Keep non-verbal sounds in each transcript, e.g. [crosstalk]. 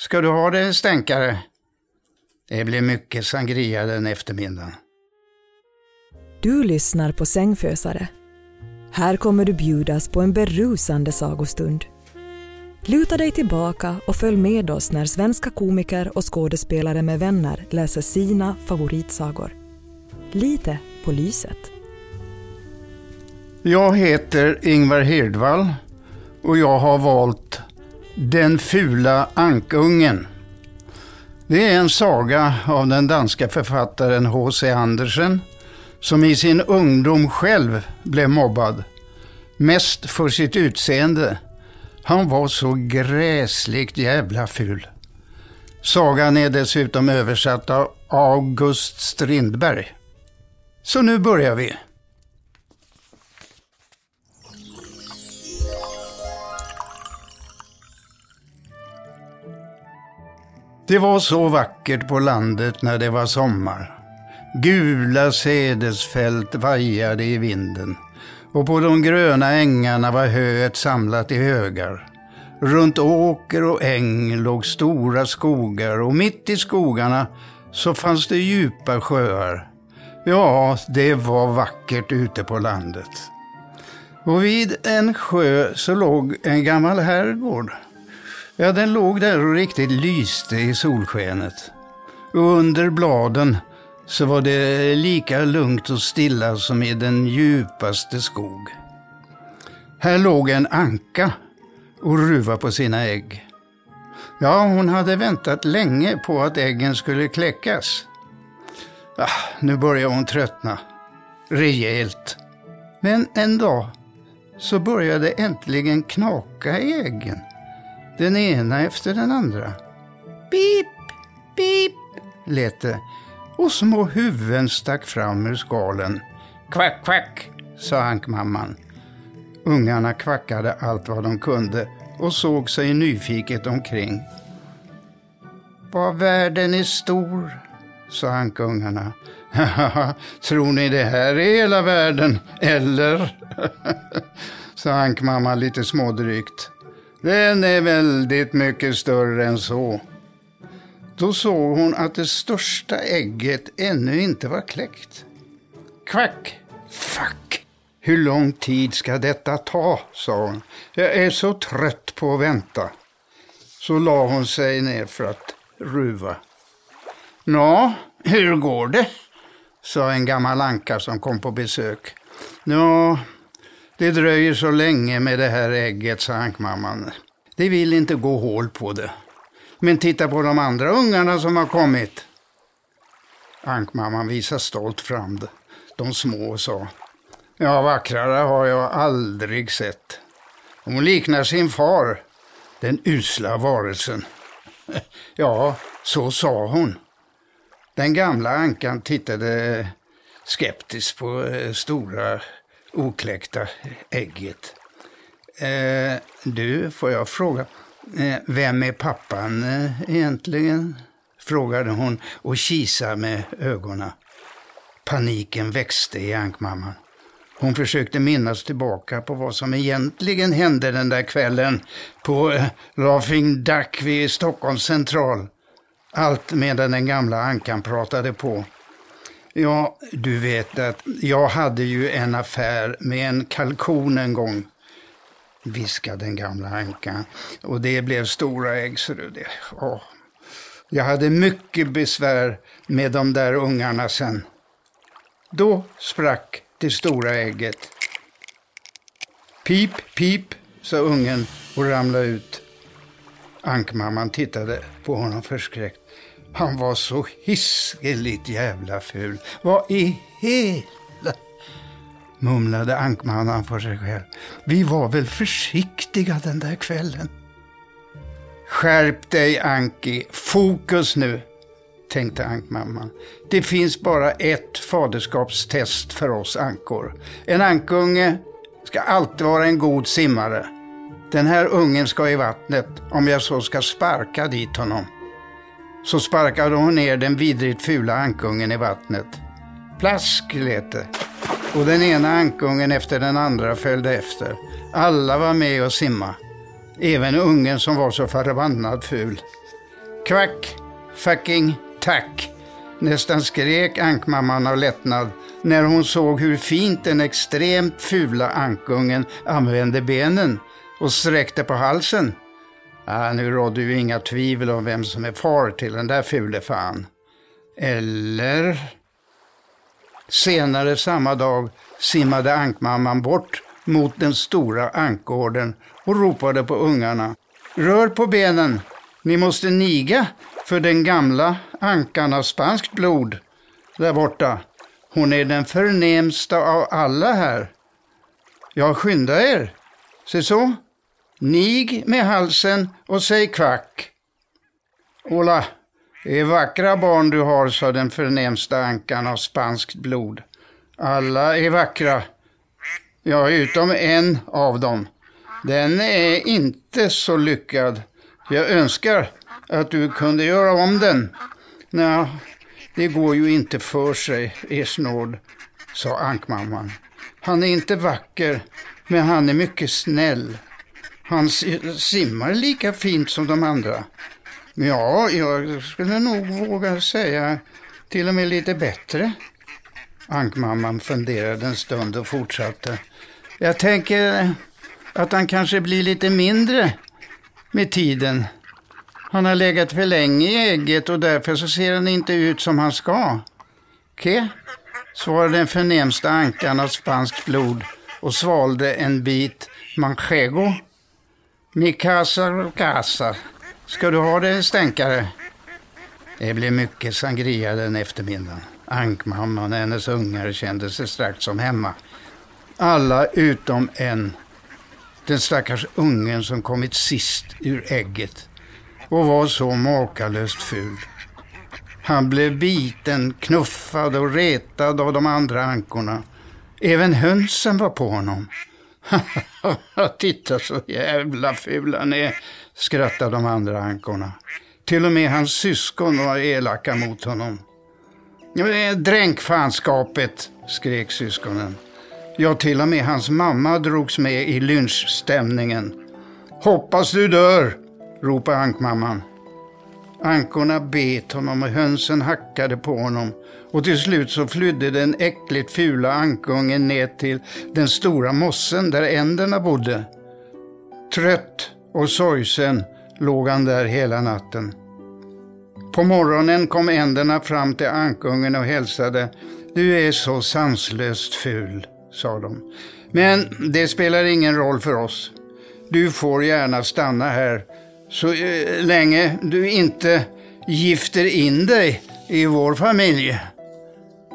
Ska du ha det stänkare? Det blir mycket sangria den eftermiddagen. Du lyssnar på Sängfösare. Här kommer du bjudas på en berusande sagostund. Luta dig tillbaka och följ med oss när svenska komiker och skådespelare med vänner läser sina favoritsagor. Lite på lyset. Jag heter Ingvar Hirdvall och jag har valt den fula ankungen. Det är en saga av den danska författaren H.C. Andersen som i sin ungdom själv blev mobbad. Mest för sitt utseende. Han var så gräsligt jävla ful. Sagan är dessutom översatt av August Strindberg. Så nu börjar vi. Det var så vackert på landet när det var sommar. Gula sädesfält vajade i vinden och på de gröna ängarna var höet samlat i högar. Runt åker och äng låg stora skogar och mitt i skogarna så fanns det djupa sjöar. Ja, det var vackert ute på landet. Och vid en sjö så låg en gammal herrgård. Ja, den låg där och riktigt lyste i solskenet. Och under bladen så var det lika lugnt och stilla som i den djupaste skog. Här låg en anka och ruva på sina ägg. Ja, hon hade väntat länge på att äggen skulle kläckas. Ah, nu börjar hon tröttna. Rejält. Men en dag så började äntligen knaka i äggen. Den ena efter den andra. Pip, pip, lät det. Och små huvuden stack fram ur skalen. Kvack, kvack, sa ankmamman. Ungarna kvackade allt vad de kunde och såg sig nyfiket omkring. Vad världen är stor, sa ankungarna. [laughs] Tror ni det här är hela världen, eller? [laughs] sa ankmamma lite smådrygt. Den är väldigt mycket större än så. Då såg hon att det största ägget ännu inte var kläckt. Kvack! Fuck! Hur lång tid ska detta ta? sa hon. Jag är så trött på att vänta. Så la hon sig ner för att ruva. Nå, hur går det? sa en gammal anka som kom på besök. Nå, det dröjer så länge med det här ägget, sa ankmamman. Det vill inte gå hål på det. Men titta på de andra ungarna som har kommit. Ankmamman visade stolt fram de små och sa. Ja, vackrare har jag aldrig sett. Hon liknar sin far, den usla varelsen. [laughs] Ja, så sa hon. Den gamla ankan tittade skeptiskt på eh, stora okläckta ägget. Eh, du, får jag fråga, eh, vem är pappan eh, egentligen? Frågade hon och kisade med ögonen. Paniken växte i ankmamman. Hon försökte minnas tillbaka på vad som egentligen hände den där kvällen på eh, Laughing Duck vid Stockholms central. Allt medan den gamla ankan pratade på. Ja, du vet att jag hade ju en affär med en kalkon en gång, viskade den gamla ankan. Och det blev stora ägg, så det. Åh. Jag hade mycket besvär med de där ungarna sen. Då sprack det stora ägget. Pip, pip, sa ungen och ramlade ut. Ankmamman tittade på honom förskräckt. Han var så hiskeligt jävla ful. Vad i hela... Mumlade ankmannen för sig själv. Vi var väl försiktiga den där kvällen. Skärp dig Anki, fokus nu, tänkte ankmamman. Det finns bara ett faderskapstest för oss ankor. En ankunge ska alltid vara en god simmare. Den här ungen ska i vattnet om jag så ska sparka dit honom. Så sparkade hon ner den vidrigt fula ankungen i vattnet. Plask lät det. Och den ena ankungen efter den andra följde efter. Alla var med och simma. Även ungen som var så förbannad ful. Kvack, fucking, tack. Nästan skrek ankmamman av lättnad när hon såg hur fint den extremt fula ankungen använde benen och sträckte på halsen. Ah, nu rådde ju inga tvivel om vem som är far till den där fule fan. Eller? Senare samma dag simmade ankmamman bort mot den stora ankgården och ropade på ungarna. Rör på benen, ni måste niga för den gamla ankan av spanskt blod där borta. Hon är den förnämsta av alla här. Ja, skynda er. Se så. Nig med halsen och säg kvack. Ola, det är vackra barn du har, sa den förnämsta ankan av spanskt blod. Alla är vackra. Ja, utom en av dem. Den är inte så lyckad. Jag önskar att du kunde göra om den. Nej, det går ju inte för sig, Ersnord, sa ankmamman. Han är inte vacker, men han är mycket snäll. Han simmar lika fint som de andra. Ja, jag skulle nog våga säga till och med lite bättre. Ankmamman funderade en stund och fortsatte. Jag tänker att han kanske blir lite mindre med tiden. Han har legat för länge i ägget och därför så ser han inte ut som han ska. Ke? svarade den förnämsta ankan av spanskt blod och svalde en bit manchego. Mi casa casa. Ska du ha det stänkare? Det blev mycket sangria den eftermiddagen. Ankmamman och hennes ungar kände sig strax som hemma. Alla utom en. Den stackars ungen som kommit sist ur ägget och var så makalöst ful. Han blev biten, knuffad och retad av de andra ankorna. Även hönsen var på honom. [laughs] Titta så jävla ful han är, skrattade de andra ankorna. Till och med hans syskon var elaka mot honom. Dränk fanskapet, skrek syskonen. Ja, till och med hans mamma drogs med i lynchstämningen. Hoppas du dör, ropade ankmamman. Ankorna bet honom och hönsen hackade på honom och till slut så flydde den äckligt fula ankungen ner till den stora mossen där änderna bodde. Trött och sorgsen låg han där hela natten. På morgonen kom änderna fram till ankungen och hälsade. Du är så sanslöst ful. sa de. Men det spelar ingen roll för oss. Du får gärna stanna här så eh, länge du inte gifter in dig i vår familj.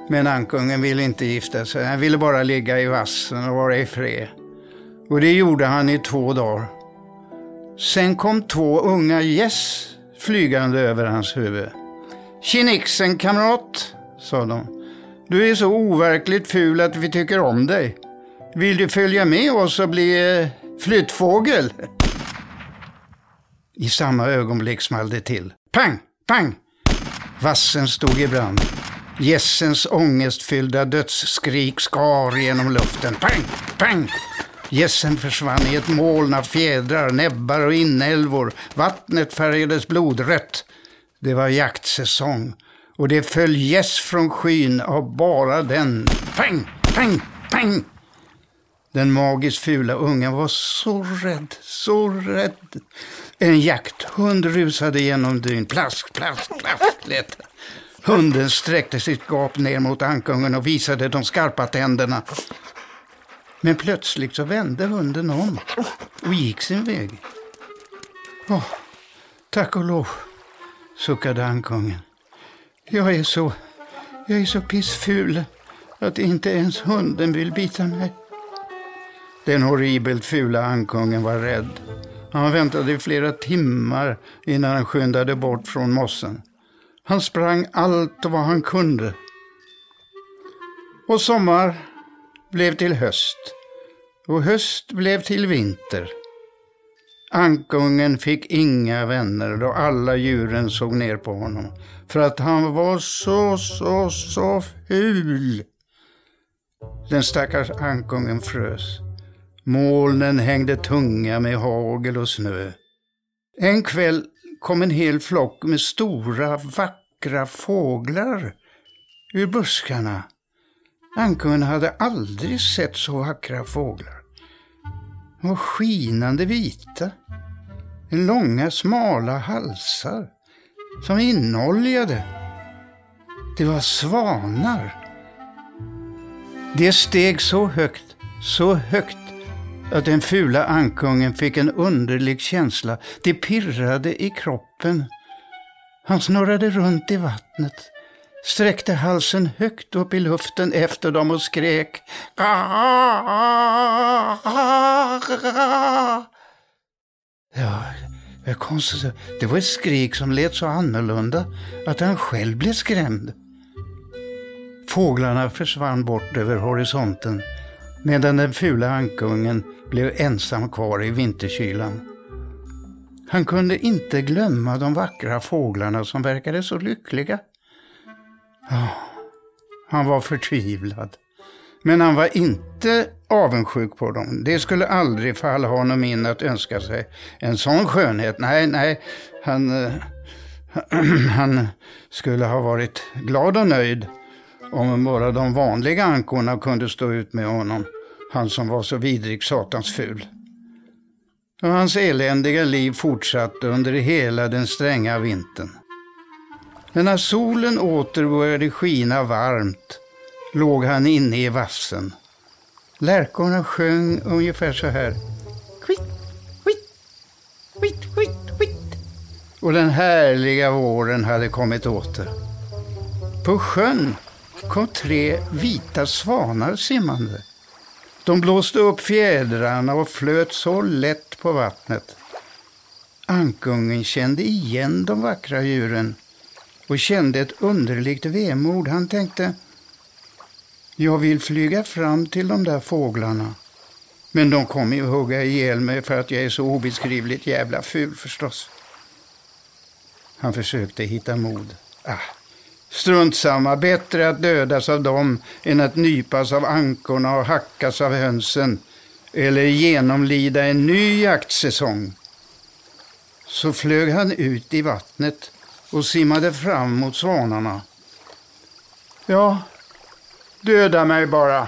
Men ankungen ville inte gifta sig. Han ville bara ligga i vassen och vara i fred. Och det gjorde han i två dagar. Sen kom två unga gäss flygande över hans huvud. Tjenixen kamrat, sa de. Du är så overkligt ful att vi tycker om dig. Vill du följa med oss och bli eh, flyttfågel? I samma ögonblick small det till. Pang, pang! Vassen stod i brand. Gässens ångestfyllda dödsskrik skar genom luften. Pang, pang! Gässen försvann i ett moln av fjädrar, näbbar och inälvor. Vattnet färgades blodrött. Det var jaktsäsong och det föll gäss från skyn av bara den. Pang, pang, pang! Den magiskt fula ungen var så rädd, så rädd. En jakthund rusade genom dyn. Plask, plask, plask lät Hunden sträckte sitt gap ner mot ankungen och visade de skarpa tänderna. Men plötsligt så vände hunden om och gick sin väg. Åh, tack och lov, suckade ankungen. Jag är så, jag är så pissful att inte ens hunden vill bita mig. Den horribelt fula ankungen var rädd. Han väntade i flera timmar innan han skyndade bort från mossen. Han sprang allt vad han kunde. Och sommar blev till höst. Och höst blev till vinter. Ankungen fick inga vänner då alla djuren såg ner på honom. För att han var så, så, så ful. Den stackars ankungen frös. Molnen hängde tunga med hagel och snö. En kväll kom en hel flock med stora, vackra fåglar ur buskarna. Ankungen hade aldrig sett så vackra fåglar. De var skinande vita. med långa, smala halsar som inoljade. Det var svanar. Det steg så högt, så högt att den fula ankungen fick en underlig känsla. Det pirrade i kroppen. Han snurrade runt i vattnet, sträckte halsen högt upp i luften efter dem och skrek. Ja, det var konstigt. Det var ett skrik som lät så annorlunda att han själv blev skrämd. Fåglarna försvann bort över horisonten medan den fula ankungen blev ensam kvar i vinterkylan. Han kunde inte glömma de vackra fåglarna som verkade så lyckliga. Oh, han var förtvivlad. Men han var inte avundsjuk på dem. Det skulle aldrig falla honom in att önska sig en sån skönhet. Nej, nej, han, eh, [clears throat] han skulle ha varit glad och nöjd om bara de vanliga ankorna kunde stå ut med honom. Han som var så vidrig satans ful. Och hans eländiga liv fortsatte under hela den stränga vintern. Men när solen åter började skina varmt låg han inne i vassen. Lärkorna sjöng ungefär så här. Kvitt, kvitt, kvitt, kvitt, kvitt. Och den härliga våren hade kommit åter. På sjön kom tre vita svanar simmande. De blåste upp fjädrarna och flöt så lätt på vattnet. Ankungen kände igen de vackra djuren och kände ett underligt vemod. Han tänkte, jag vill flyga fram till de där fåglarna. Men de kommer ju hugga ihjäl mig för att jag är så obeskrivligt jävla ful förstås. Han försökte hitta mod. Ah, Strunt samma, bättre att dödas av dem än att nypas av ankorna och hackas av hönsen eller genomlida en ny jaktsäsong. Så flög han ut i vattnet och simmade fram mot svanarna. Ja, döda mig bara,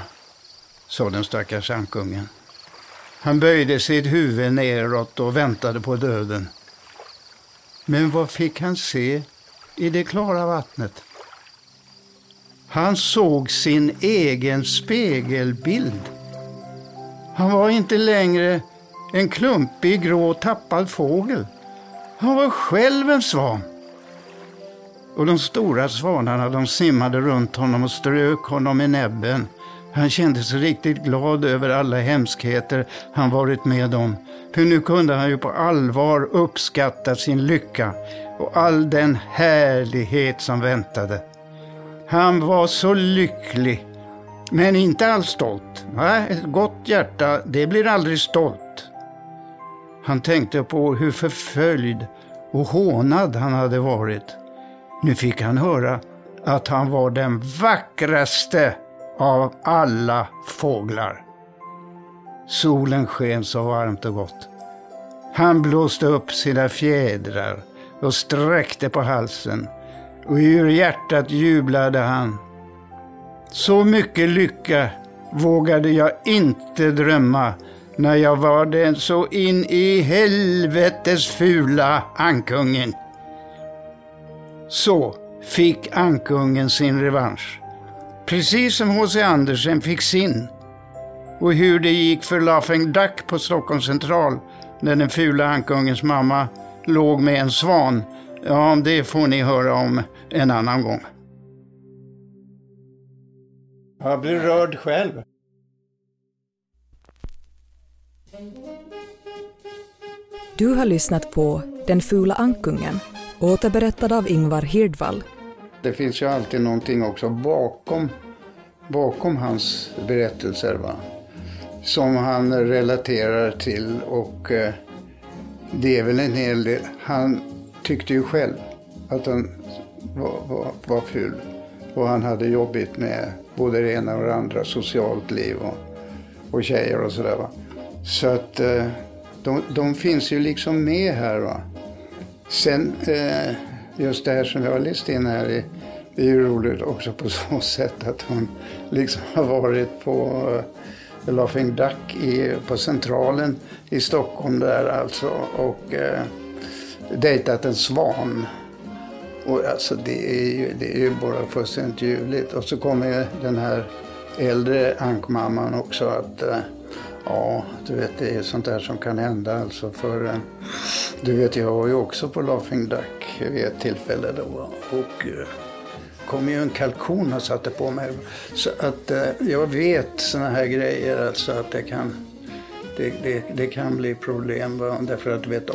sa den stackars ankungen. Han böjde sitt huvud neråt och väntade på döden. Men vad fick han se i det klara vattnet? Han såg sin egen spegelbild. Han var inte längre en klumpig grå tappad fågel. Han var själv en svan. Och de stora svanarna de simmade runt honom och strök honom i näbben. Han kände sig riktigt glad över alla hemskheter han varit med om. För nu kunde han ju på allvar uppskatta sin lycka och all den härlighet som väntade. Han var så lycklig, men inte alls stolt. Nej, ett gott hjärta, det blir aldrig stolt. Han tänkte på hur förföljd och hånad han hade varit. Nu fick han höra att han var den vackraste av alla fåglar. Solen sken så varmt och gott. Han blåste upp sina fjädrar och sträckte på halsen och ur hjärtat jublade han. Så mycket lycka vågade jag inte drömma när jag var den så in i helvetes fula ankungen. Så fick ankungen sin revansch. Precis som H.C. Andersen fick sin. Och hur det gick för Laughing Duck på Stockholms central när den fula ankungens mamma låg med en svan, ja det får ni höra om en annan gång. Jag blir rörd själv. Du har lyssnat på Den fula ankungen, återberättad av Ingvar Hirdvall. Det finns ju alltid någonting också bakom, bakom hans berättelser. Va? Som han relaterar till och eh, det är väl en hel del. Han tyckte ju själv att han var, var, var ful. Och han hade jobbigt med både det ena och det andra, socialt liv och, och tjejer och sådär. Så att eh, de, de, finns ju liksom med här. Va? Sen eh, just det här som jag har läst in här är, är ju roligt också på så sätt att hon liksom har varit på uh, Laughing Duck i, på Centralen i Stockholm där alltså och uh, dejtat en svan. Och alltså det är ju, det är ju bara fullständigt ljuvligt. Och så kommer den här äldre ankmamman också att eh, Ja, du vet det är sånt där som kan hända alltså för eh, du vet jag var ju också på Laughing Duck vid ett tillfälle då och eh, kom ju en kalkon och satte på mig. Så att jag vet såna här grejer alltså att det kan det, det, det kan bli problem va? därför att du vet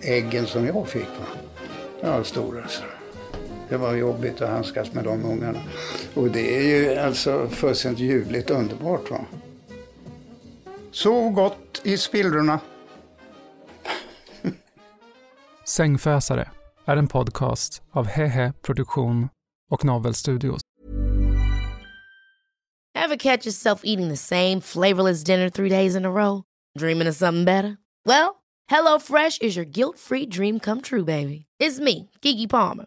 äggen som jag fick va, ja, var stora. Så. Det var jobbigt att handskas med de ungarna. Och det är ju alltså fullständigt ljuvligt underbart. Va? Sov gott i spillrorna. [laughs] Sängfösare är en podcast av Hehe Produktion och Novel Studios. Have catch yourself eating the same flavorless dinner three days in a row? Dreaming of something better? Well, HelloFresh is your guilt-free dream come true, baby. It's me, Gigi Palmer.